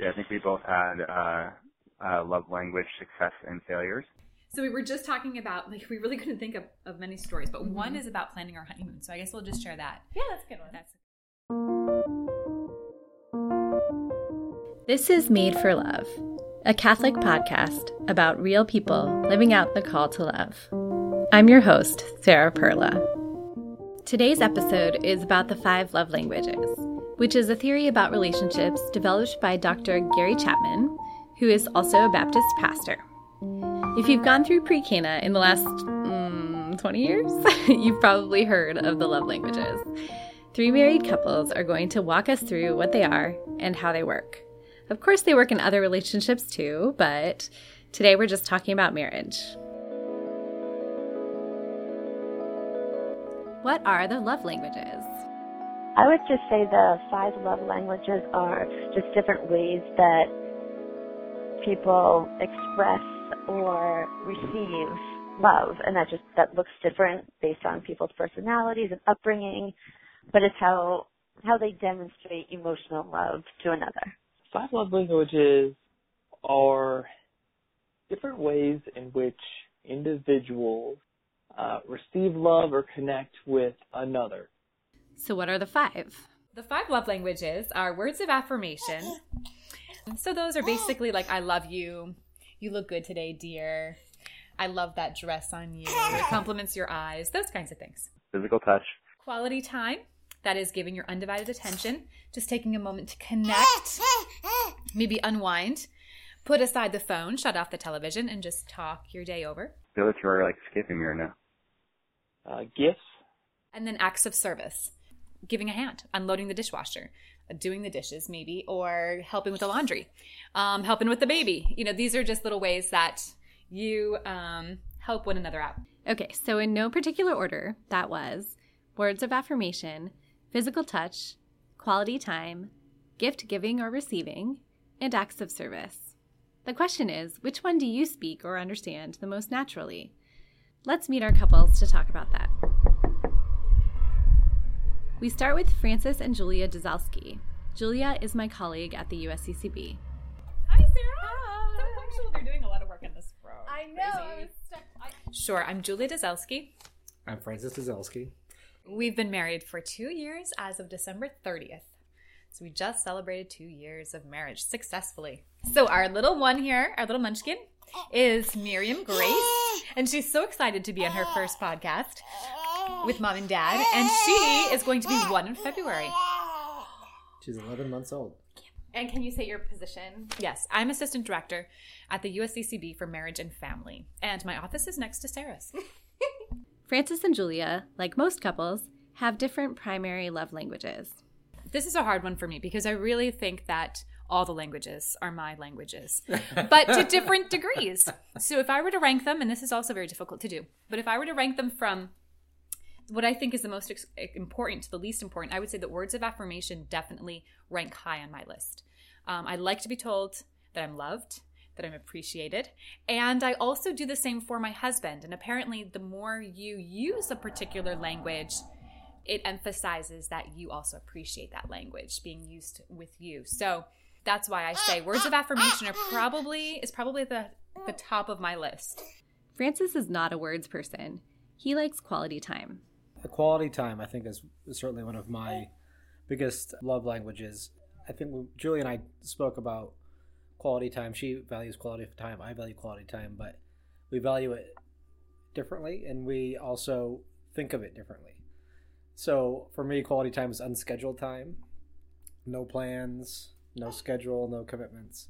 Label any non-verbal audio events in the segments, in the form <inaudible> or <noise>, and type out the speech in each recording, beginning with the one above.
Yeah, I think we both had uh, uh, love language success and failures. So we were just talking about like we really couldn't think of, of many stories, but mm-hmm. one is about planning our honeymoon. So I guess we'll just share that. Yeah, that's a good one. That's This is Made for Love, a Catholic podcast about real people living out the call to love. I'm your host, Sarah Perla. Today's episode is about the five love languages, which is a theory about relationships developed by Dr. Gary Chapman, who is also a Baptist pastor. If you've gone through pre Cana in the last mm, 20 years, <laughs> you've probably heard of the love languages. Three married couples are going to walk us through what they are and how they work. Of course, they work in other relationships too, but today we're just talking about marriage. What are the love languages? I would just say the five love languages are just different ways that people express or receive love and that just that looks different based on people's personalities and upbringing but it's how how they demonstrate emotional love to another five love languages are different ways in which individuals uh, receive love or connect with another. So, what are the five? The five love languages are words of affirmation. So, those are basically like, I love you. You look good today, dear. I love that dress on you. It compliments your eyes. Those kinds of things. Physical touch. Quality time. That is giving your undivided attention, just taking a moment to connect, maybe unwind, put aside the phone, shut off the television, and just talk your day over. I feel that you are like skipping me right now. Uh, gifts. And then acts of service giving a hand, unloading the dishwasher, doing the dishes, maybe, or helping with the laundry, um, helping with the baby. You know, these are just little ways that you um, help one another out. Okay, so in no particular order, that was words of affirmation, physical touch, quality time, gift giving or receiving, and acts of service. The question is which one do you speak or understand the most naturally? Let's meet our couples to talk about that. We start with Francis and Julia Dazalski. Julia is my colleague at the USCCB. Hi, Sarah. Hi. So punctual. They're doing a lot of work in this row. I know. Sure. I'm Julia Dazalski. I'm Francis Dazalski. We've been married for two years as of December 30th. So we just celebrated two years of marriage successfully. So our little one here, our little munchkin, is Miriam Grace. And she's so excited to be on her first podcast with mom and dad. And she is going to be one in February. She's 11 months old. And can you say your position? Yes, I'm assistant director at the USCCB for Marriage and Family. And my office is next to Sarah's. <laughs> Francis and Julia, like most couples, have different primary love languages. This is a hard one for me because I really think that all the languages are my languages, but to different degrees. <laughs> So if I were to rank them, and this is also very difficult to do, but if I were to rank them from what I think is the most ex- important to the least important, I would say that words of affirmation definitely rank high on my list. Um, I like to be told that I'm loved, that I'm appreciated. And I also do the same for my husband. And apparently, the more you use a particular language, it emphasizes that you also appreciate that language being used with you. So that's why I say words of affirmation are probably is probably the the top of my list. Francis is not a words person. He likes quality time. Quality time, I think, is certainly one of my biggest love languages. I think Julie and I spoke about quality time. She values quality time. I value quality time, but we value it differently and we also think of it differently. So for me, quality time is unscheduled time, no plans, no schedule, no commitments.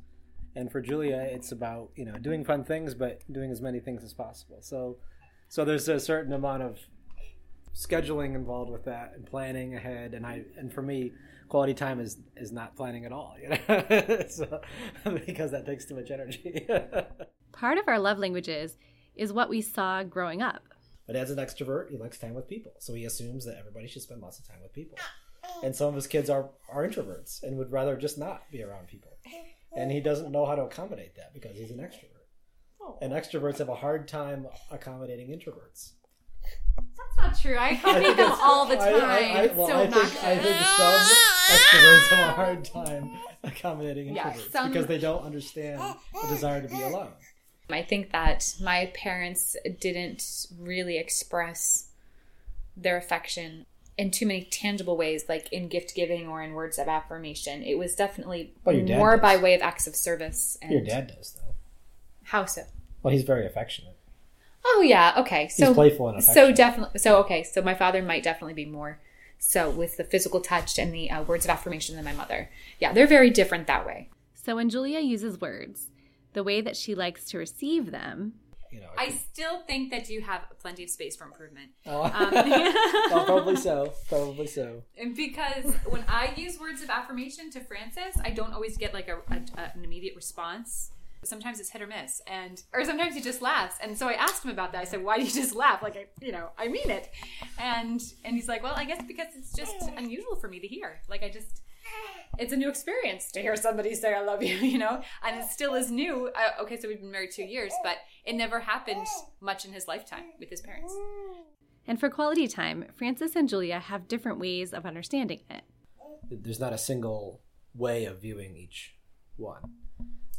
And for Julia, it's about you know doing fun things, but doing as many things as possible. So, so there's a certain amount of scheduling involved with that and planning ahead. And I and for me, quality time is is not planning at all, you know, <laughs> so, <laughs> because that takes too much energy. <laughs> Part of our love languages is what we saw growing up. But as an extrovert, he likes time with people, so he assumes that everybody should spend lots of time with people. And some of his kids are are introverts and would rather just not be around people. And he doesn't know how to accommodate that because he's an extrovert. Oh. And extroverts have a hard time accommodating introverts. That's not true. I <laughs> accommodate them all the time. I, I, I, well, so I obnoxious. think, I think some <laughs> extroverts have a hard time accommodating Yeah, introverts some- because they don't understand the desire to be alone. I think that my parents didn't really express their affection in too many tangible ways, like in gift giving or in words of affirmation. It was definitely Well, more does. by way of acts of service. And Your dad does, though. How so? Well, he's very affectionate. Oh yeah, okay. So he's playful and so definitely so okay. So my father might definitely be more so with the physical touch and the uh, words of affirmation than my mother. Yeah, they're very different that way. So when Julia uses words, the way that she likes to receive them, you know, I still think that you have plenty of space for improvement. Oh. Um, <laughs> well, probably so. Probably so. And because when I use words of affirmation to Francis, I don't always get like a, a, an immediate response. Sometimes it's hit or miss, and or sometimes he just laughs. And so I asked him about that. I said, "Why do you just laugh? Like, I, you know, I mean it." And and he's like, "Well, I guess because it's just unusual for me to hear. Like, I just." It's a new experience to hear somebody say "I love you," <laughs> you know, and it still is new. Uh, okay, so we've been married two years, but it never happened much in his lifetime with his parents. and for quality time, Francis and Julia have different ways of understanding it. There's not a single way of viewing each one.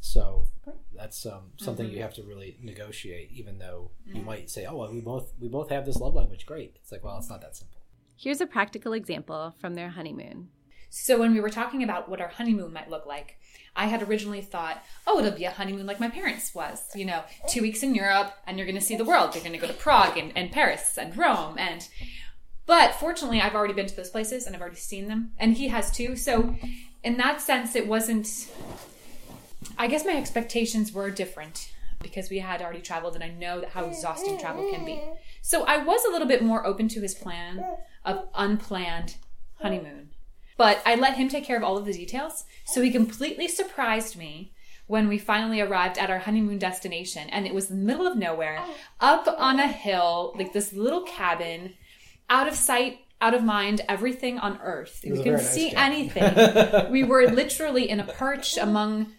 So that's um, something Mm-hmm. you have to really negotiate. Even though you might say, "Oh, well, we both we both have this love language." Great. It's like, well, it's not that simple. Here's a practical example from their honeymoon. So when we were talking about what our honeymoon might look like, I had originally thought, oh, it'll be a honeymoon like my parents was. You know, two weeks in Europe, and you're going to see the world. You're going to go to Prague and, and Paris and Rome, and but fortunately, I've already been to those places and I've already seen them, and he has too. So in that sense, it wasn't. I guess my expectations were different because we had already traveled, and I know how exhausting travel can be. So I was a little bit more open to his plan of unplanned honeymoon. But I let him take care of all of the details. So he completely surprised me when we finally arrived at our honeymoon destination. And it was the middle of nowhere, up on a hill, like this little cabin, out of sight, out of mind, everything on earth. We couldn't nice see anything. we were literally in a perch among,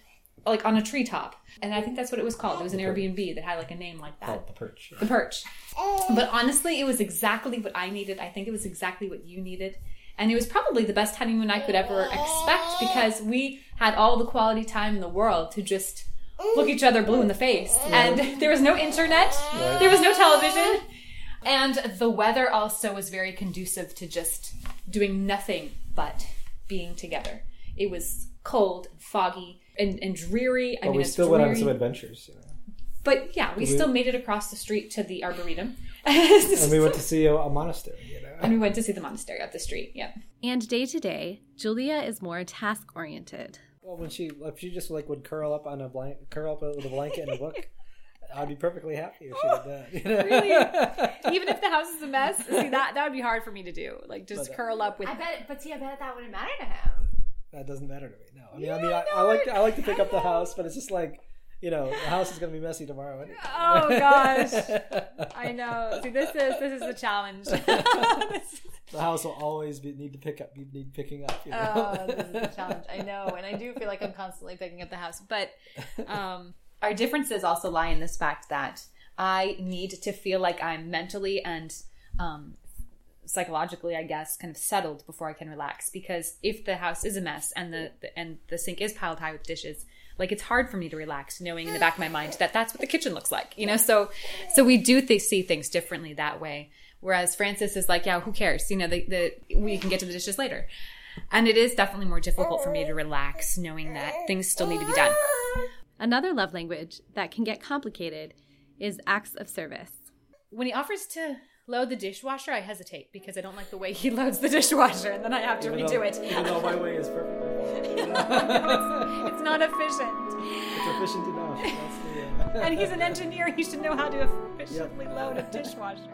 like on a treetop. And I think that's what it was called. It was an Airbnb that had like a name like that Called the perch. the perch. But honestly, it was exactly what I needed. I think it was exactly what you needed. And it was probably the best honeymoon I could ever expect because we had all the quality time in the world to just look each other blue in the face. And <laughs> there was no internet, there was no television. And the weather also was very conducive to just doing nothing but being together. It was cold and foggy and, and dreary. I But mean, we it's still went on some adventures, you know. But yeah, we still made it across the street to the arboretum. <laughs> and we went to see a, a monastery. You know. and we went to see the monastery up the street. Yeah. And day to day, Julia is more task oriented. Well, when she if she just like would curl up on a blanket, curl up with a blanket and a book, <laughs> I'd be perfectly happy if she did that. you know? Really? <laughs> Even if the house is a mess, see that that would be hard for me to do. Like just But, uh, curl up with. I bet, but see, I bet that wouldn't matter to him. That doesn't matter to me. No, I mean, I mean, I, I like I like to pick up the house, but it's just like you know, the house is gonna be messy tomorrow. Anyway. Oh gosh, <laughs> I know. See, this is this is the challenge. <laughs> <laughs> the house will always be, need to pick up, be, need picking up. You know? Oh, this is the challenge. I know, and I do feel like I'm constantly picking up the house. But um, our differences also lie in this fact that I need to feel like I'm mentally and um, psychologically, I guess, kind of settled before I can relax. Because if the house is a mess and the, the and the sink is piled high with dishes, like it's hard for me to relax, knowing in the back of my mind that that's what the kitchen looks like. You know, so so we do th- see things differently that way. Whereas Francis is like, yeah, who cares? You know, the, the we can get to the dishes later. And it is definitely more difficult for me to relax knowing that things still need to be done. Another love language that can get complicated is acts of service. When he offers to load the dishwasher, I hesitate because I don't like the way he loads the dishwasher and then I have to Even redo though- it. Even though my way is perfectly <laughs> fine. No, it's, it's not efficient. it's efficient enough. That's the, uh... And he's an engineer, he should know how to efficiently load a dishwasher.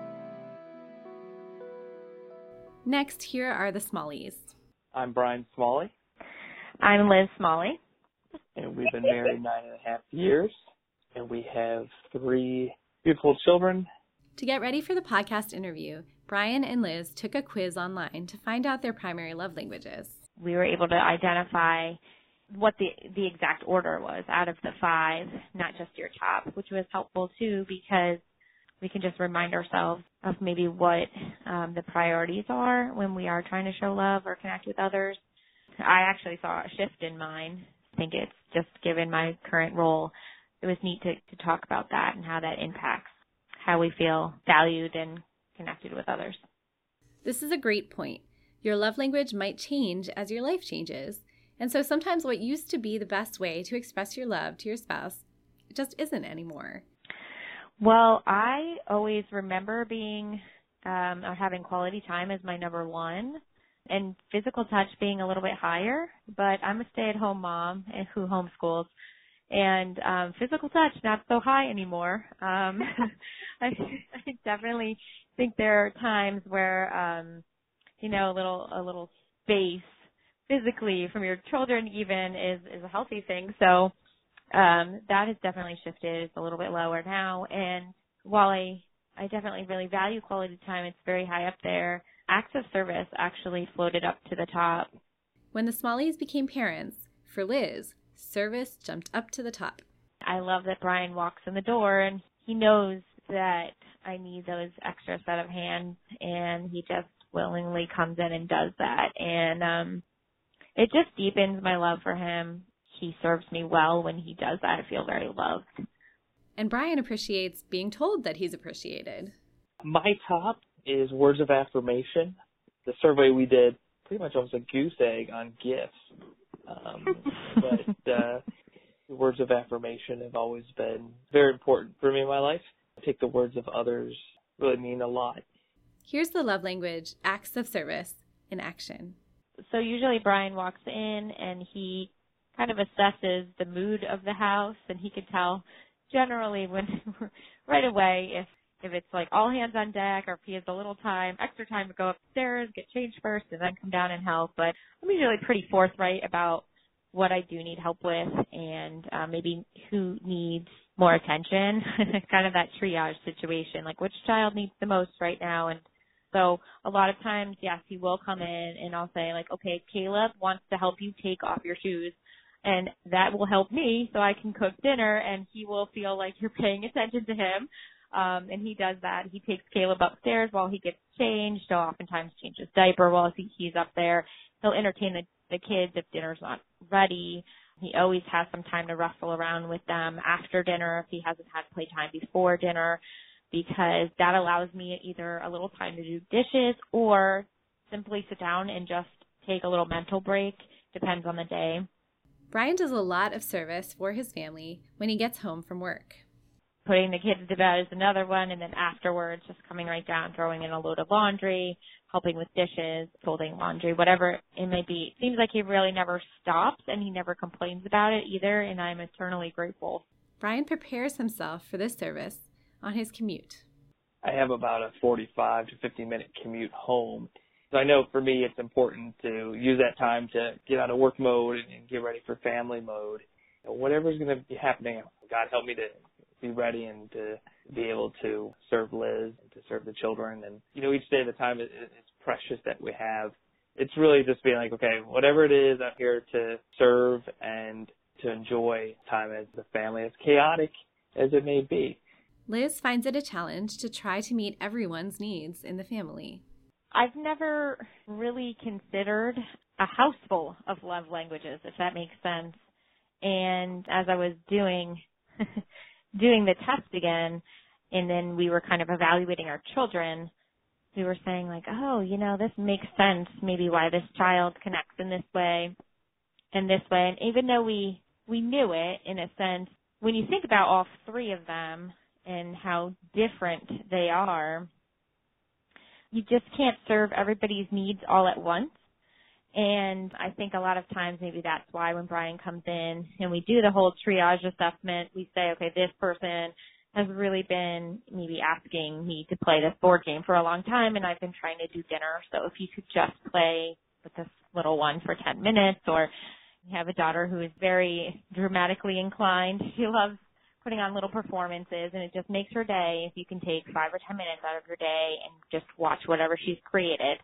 Next, here are the Smalleys. I'm Brian Smalley, I'm Liz Smalley. and we've been married nine and a half years, and we have three beautiful children. To get ready for the podcast interview, Brian and Liz took a quiz online to find out their primary love languages. We were able to identify what the the exact order was out of the five, not just your top, which was helpful too because we can just remind ourselves of maybe what um, the priorities are when we are trying to show love or connect with others. I actually saw a shift in mine. I think it's just given my current role, it was neat to, to talk about that and how that impacts how we feel valued and connected with others. This is a great point. Your love language might change as your life changes. And so sometimes what used to be the best way to express your love to your spouse just isn't anymore. Well, I always remember being um, or having quality time as my number one, and physical touch being a little bit higher. But I'm a stay-at-home mom and who homeschools, and um, physical touch not so high anymore. Um, <laughs> <laughs> I, I definitely think there are times where um, you know a little a little space physically from your children even is is a healthy thing. So um, that has definitely shifted. It's a little bit lower now. And while I, I definitely really value quality time, it's very high up there. Acts of service actually floated up to the top. When the Smalleys became parents, for Liz, service jumped up to the top. I love that Brian walks in the door and he knows that I need those extra set of hands and he just willingly comes in and does that. And um it just deepens my love for him he serves me well when he does that. I feel very loved. And Brian appreciates being told that he's appreciated. My top is words of affirmation. The survey we did pretty much almost a goose egg on gifts. Um, <laughs> but uh, words of affirmation have always been very important for me in my life. I take the words of others really mean a lot. Here's the love language acts of service in action. So usually Brian walks in and he kind of assesses the mood of the house and he can tell generally when <laughs> right away if if it's like all hands on deck or if he has a little time, extra time to go upstairs, get changed first and then come down and help. But I'm usually pretty forthright about what I do need help with and uh, maybe who needs more attention, <laughs> kind of that triage situation, like which child needs the most right now. And so a lot of times, yes, he will come in and I'll say like, okay, Caleb wants to help you take off your shoes and that will help me so I can cook dinner and he will feel like you're paying attention to him. Um, and he does that. He takes Caleb upstairs while he gets changed. He'll oftentimes change his diaper while he, he's up there. He'll entertain the, the kids if dinner's not ready. He always has some time to wrestle around with them after dinner if he hasn't had playtime before dinner because that allows me either a little time to do dishes or simply sit down and just take a little mental break. Depends on the day. Brian does a lot of service for his family when he gets home from work. Putting the kids to bed is another one, and then afterwards, just coming right down, throwing in a load of laundry, helping with dishes, folding laundry, whatever it may be. It seems like he really never stops and he never complains about it either, and I'm eternally grateful. Brian prepares himself for this service on his commute. I have about a 45 to 50 minute commute home so I know for me, it's important to use that time to get out of work mode and, get ready for family mode. You whatever's going to be happening, God help me to be ready and to be able to serve Liz and to serve the children. And, you know, each day of the time is, is precious that we have. It's really just being like, okay, whatever it is, I'm here to serve and to enjoy time as a family, as chaotic as it may be. Liz finds it a challenge to try to meet everyone's needs in the family. I've never really considered a house full of love languages, if that makes sense. And as I was doing <laughs> doing the test again, and then we were kind of evaluating our children, we were saying like, oh, you know, this makes sense. Maybe why this child connects in this way, and this way. And even though we we knew it in a sense, when you think about all three of them and how different they are, you just can't serve everybody's needs all at once. And I think a lot of times maybe that's why when Brian comes in and we do the whole triage assessment, we say, okay, this person has really been maybe asking me to play this board game for a long time and I've been trying to do dinner. So if you could just play with this little one for 10 minutes or you have a daughter who is very dramatically inclined. She loves putting on little performances and it just makes her day if you can take five or ten minutes out of your day and just watch whatever she's created.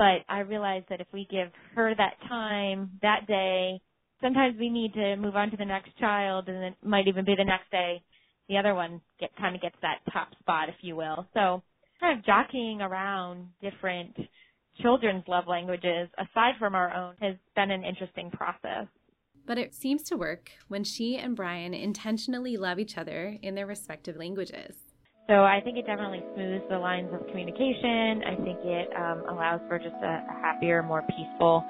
But I realize that if we give her that time that day, sometimes we need to move on to the next child and it might even be the next day the other one get kind of gets that top spot, if you will. So kind of jockeying around different children's love languages aside from our own has been an interesting process. But it seems to work when she and Brian intentionally love each other in their respective languages. So I think it definitely smooths the lines of communication. I think it um, allows for just a, a happier, more peaceful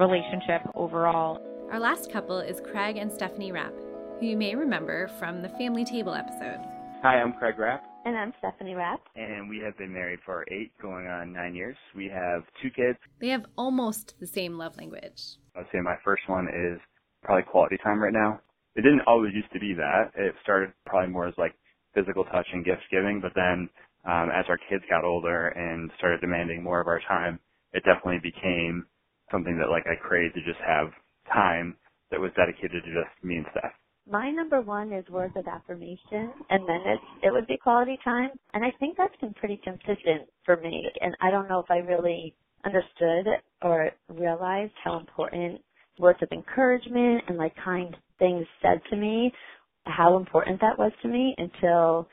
relationship overall. Our last couple is Craig and Stephanie Rapp, who you may remember from the Family Table episode. Hi, I'm Craig Rapp. And I'm Stephanie Rapp. And we have been married for eight, going on nine years. We have two kids. They have almost the same love language. I'd say my first one is probably quality time right now. It didn't always used to be that. It started probably more as like physical touch and gift giving, but then um, as our kids got older and started demanding more of our time, it definitely became something that like I craved to just have time that was dedicated to just me and Steph. My number one is words of affirmation, and then it's it would be quality time, and I think that's been pretty consistent for me. And I don't know if I really understood or realized how important words of encouragement and like kind things said to me, how important that was to me until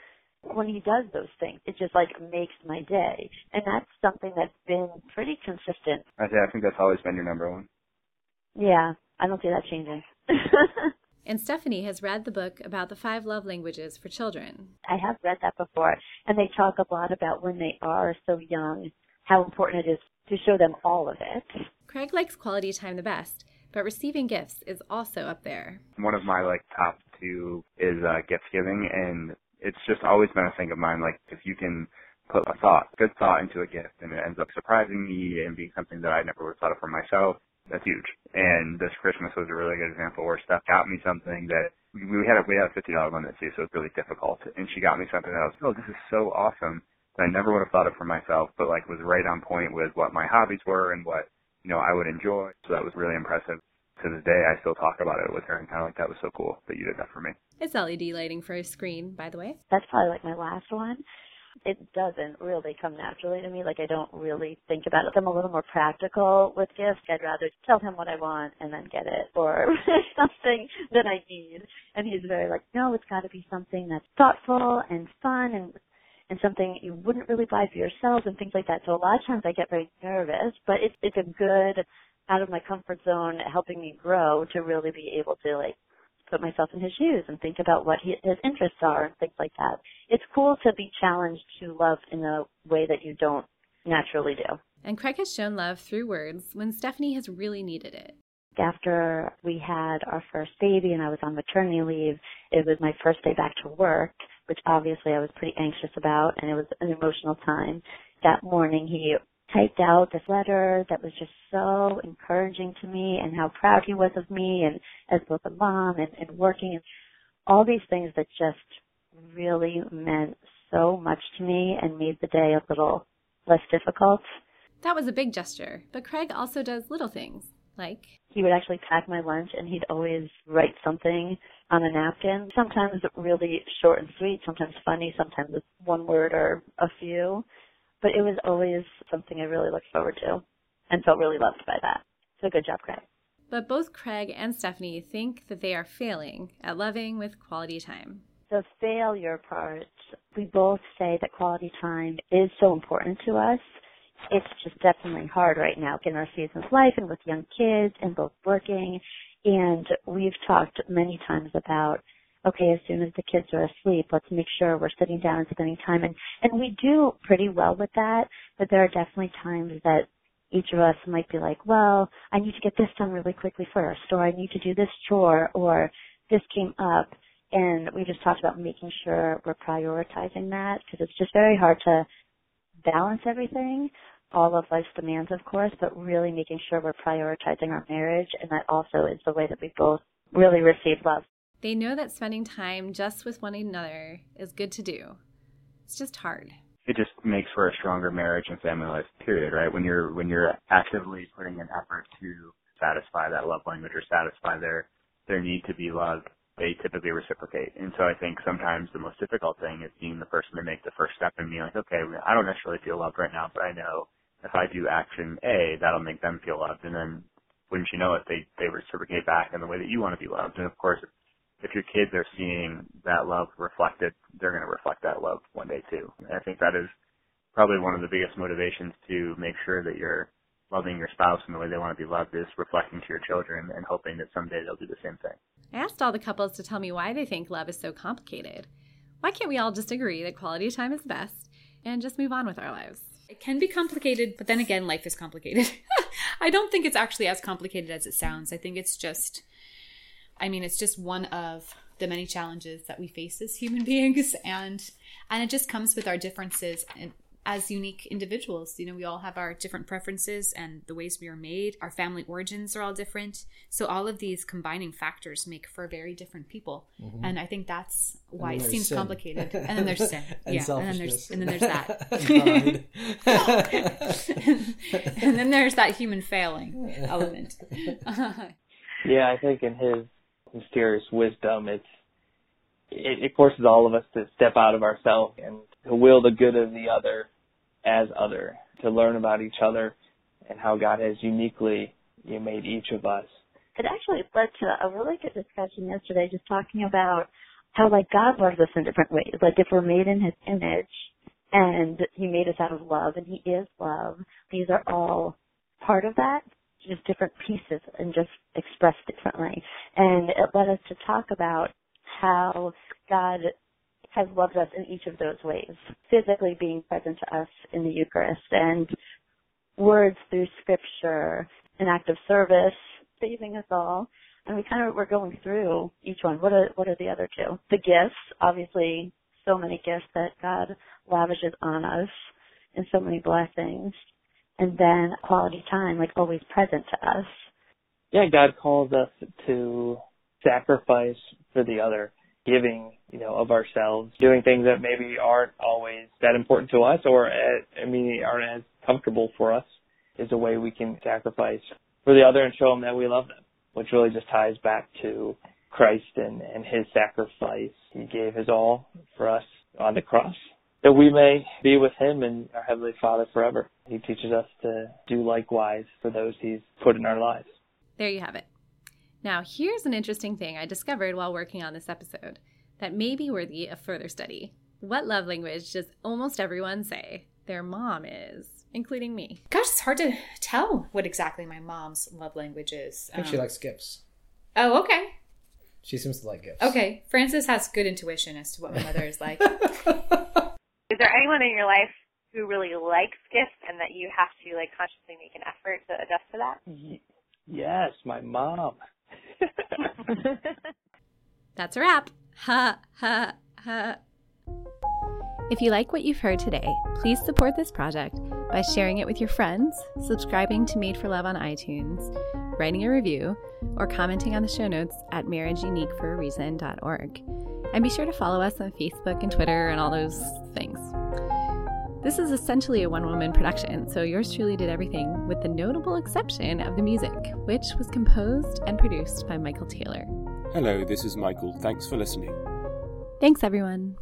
when he does those things, it just like makes my day. And that's something that's been pretty consistent. I say I think that's always been your number one. Yeah, I don't see that changing. <laughs> and Stephanie has read the book about the five love languages for children. I have read that before, and they talk a lot about when they are so young, how important it is to show them all of it. Craig likes quality time the best, but receiving gifts is also up there. One of my like top two is uh, gift giving, and it's just always been a thing of mine. Like if you can put a thought, good thought into a gift, and it ends up surprising me and being something that I never would have thought of for myself, that's huge. And this Christmas was a really good example where Steph got me something that we had a we had a fifty dollar limit too, so it was really difficult. And she got me something that I was, oh, this is so awesome that I never would have thought of for myself, but like was right on point with what my hobbies were and what you know I would enjoy. So that was really impressive. To this day, I still talk about it with her and kind of like that was so cool that you did that for me. It's LED lighting for a screen, by the way. That's probably like my last one it doesn't really come naturally to me. Like I don't really think about it. I'm a little more practical with gifts. I'd rather tell him what I want and then get it or <laughs> something that I need. And he's very like, no, it's got to be something that's thoughtful and fun and and something you wouldn't really buy for yourself and things like that. So a lot of times I get very nervous, but it's it's a good out of my comfort zone helping me grow to really be able to like put myself in his shoes and think about what he, his interests are and things like that. It's cool to be challenged to love in a way that you don't naturally do. And Craig has shown love through words when Stephanie has really needed it. After we had our first baby and I was on maternity leave, it was my first day back to work, which obviously I was pretty anxious about and it was an emotional time. That morning he typed out this letter that was just so encouraging to me and how proud he was of me and as both a mom and, and working and all these things that just really meant so much to me and made the day a little less difficult. That was a big gesture, but Craig also does little things like he would actually pack my lunch and he'd always write something on a napkin. Sometimes really short and sweet, sometimes funny, sometimes it's one word or a few. But it was always something I really looked forward to and felt really loved by that. So good job, Craig. But both Craig and Stephanie think that they are failing at loving with quality time. The failure part, we both say that quality time is so important to us. It's just definitely hard right now in our season of life and with young kids and both working. And we've talked many times about okay, as soon as the kids are asleep, let's make sure we're sitting down and spending time. And, and we do pretty well with that, but there are definitely times that each of us might be like, well, I need to get this done really quickly first, or I need to do this chore, or this came up. And we just talked about making sure we're prioritizing that because it's just very hard to balance everything, all of life's demands, of course, but really making sure we're prioritizing our marriage. And that also is the way that we both really receive love. They know that spending time just with one another is good to do. It's just hard. It just makes for a stronger marriage and family life, period, right? When you're when you're actively putting an effort to satisfy that love language or satisfy their their need to be loved, they typically reciprocate. And so I think sometimes the most difficult thing is being the person to make the first step and being like, okay, I don't necessarily feel loved right now, but I know if I do action A, that'll make them feel loved. And then wouldn't you know it, they, they reciprocate back in the way that you want to be loved. And of course, if your kids are seeing that love reflected, they're going to reflect that love one day too. And I think that is probably one of the biggest motivations to make sure that you're loving your spouse in the way they want to be loved is reflecting to your children and hoping that someday they'll do the same thing. I asked all the couples to tell me why they think love is so complicated. Why can't we all just agree that quality time is best and just move on with our lives? It can be complicated, but then again, life is complicated. <laughs> I don't think it's actually as complicated as it sounds. I think it's just, I mean, it's just one of the many challenges that we face as human <laughs> beings, and and it just comes with our differences and as unique individuals. You know, we all have our different preferences and the ways we are made. Our family origins are all different. So all of these combining factors make for very different people. Mm-hmm. And I think that's why it seems sin. complicated. And then there's sin. <laughs> and yeah. And then there's and then there's that. and, <laughs> and then there's that human failing element. yeah, I think in his mysterious wisdom it's it, it forces all of us to step out of ourselves and to will the good of the other as other, to learn about each other and how God has uniquely you made each of us. It actually led to a really good discussion yesterday, just talking about how like God loves us in different ways. Like if we're made in His image, and He made us out of love, and He is love. These are all part of that, just different pieces, and just expressed differently. And it led us to talk about how God has loved us in each of those ways. Physically being present to us in the Eucharist and words through scripture, an act of service, saving us all. And we kind of were going through each one. What are what are the other two? The gifts, obviously so many gifts that God lavishes on us and so many blessings. And then quality time, like always present to us. Yeah, God calls us to sacrifice for the other giving, you know, of ourselves, doing things that maybe aren't always that important to us or, uh, I mean, aren't as comfortable for us is a way we can sacrifice for the other and show them that we love them, which really just ties back to Christ and, and his sacrifice. He gave his all for us on the cross that we may be with him and our Heavenly Father forever. He teaches us to do likewise for those he's put in our lives. There you have it. Now, here's an interesting thing I discovered while working on this episode that may be worthy of further study. What love language does almost everyone say their mom is, including me? Gosh, it's hard to tell what exactly my mom's love language is. I think um, she likes gifts. Oh, okay. She seems to like gifts. Okay. Francis has good intuition as to what my mother is like. <laughs> is there anyone in your life who really likes gifts and that you have to like consciously make an effort to adjust to that? Yes, my mom. <laughs> That's a wrap. Ha, ha, ha. If you like what you've heard today, please support this project by sharing it with your friends, subscribing to Made for Love on iTunes, writing a review, or commenting on the show notes at marriageuniqueforareason.org. And be sure to follow us on Facebook and Twitter and all those things. This is essentially a one woman production, so yours truly did everything with the notable exception of the music, which was composed and produced by Michael Taylor. Hello, this is Michael. Thanks for listening. Thanks, everyone.